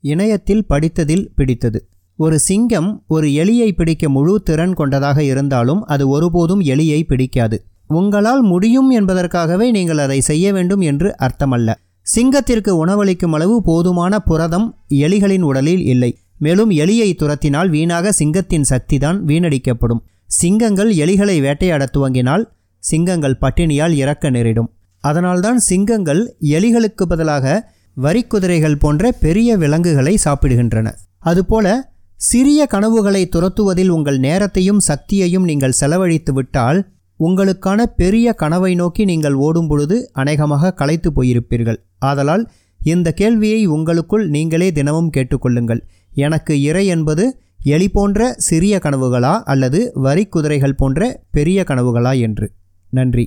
இணையத்தில் படித்ததில் பிடித்தது. ஒரு சிங்கம் ஒரு எலியை பிடிக்க முழு திறன் கொண்டதாக இருந்தாலும் அது ஒருபோதும் எலியை பிடிக்காது. உங்களால் முடியும் என்பதற்காகவே நீங்கள் அதை செய்ய வேண்டும் என்று அர்த்தமல்ல. சிங்கத்திற்கு உணவளிக்கும் அளவு போதுமான புரதம் எலிகளின் உடலில் இல்லை. மேலும் எலியை துரத்தினால் வீணாக சிங்கத்தின் சக்திதான் வீணடிக்கப்படும். சிங்கங்கள் எலிகளை வேட்டையாடத் துவங்கினால் சிங்கங்கள் பட்டினியால் இறக்க நேரிடும். அதனால்தான் சிங்கங்கள் எலிகளுக்கு பதிலாக வரிக்குதிரைகள் போன்ற பெரிய விலங்குகளை சாப்பிடுகின்றன. அதுபோல சிறிய கனவுகளை துரத்துவதில் உங்கள் நேரத்தையும் சக்தியையும் நீங்கள் செலவழித்து விட்டால் உங்களுக்கான பெரிய கனவை நோக்கி நீங்கள் ஓடும் பொழுது அநேகமாக களைத்து போயிருப்பீர்கள். ஆதலால் இந்த கேள்வியை உங்களுக்குள் நீங்களே தினமும் கேட்டுக்கொள்ளுங்கள். எனக்கு இறை என்பது எலி போன்ற சிறிய கனவுகளா அல்லது வரி குதிரைகள் போன்ற பெரிய கனவுகளா என்று? நன்றி.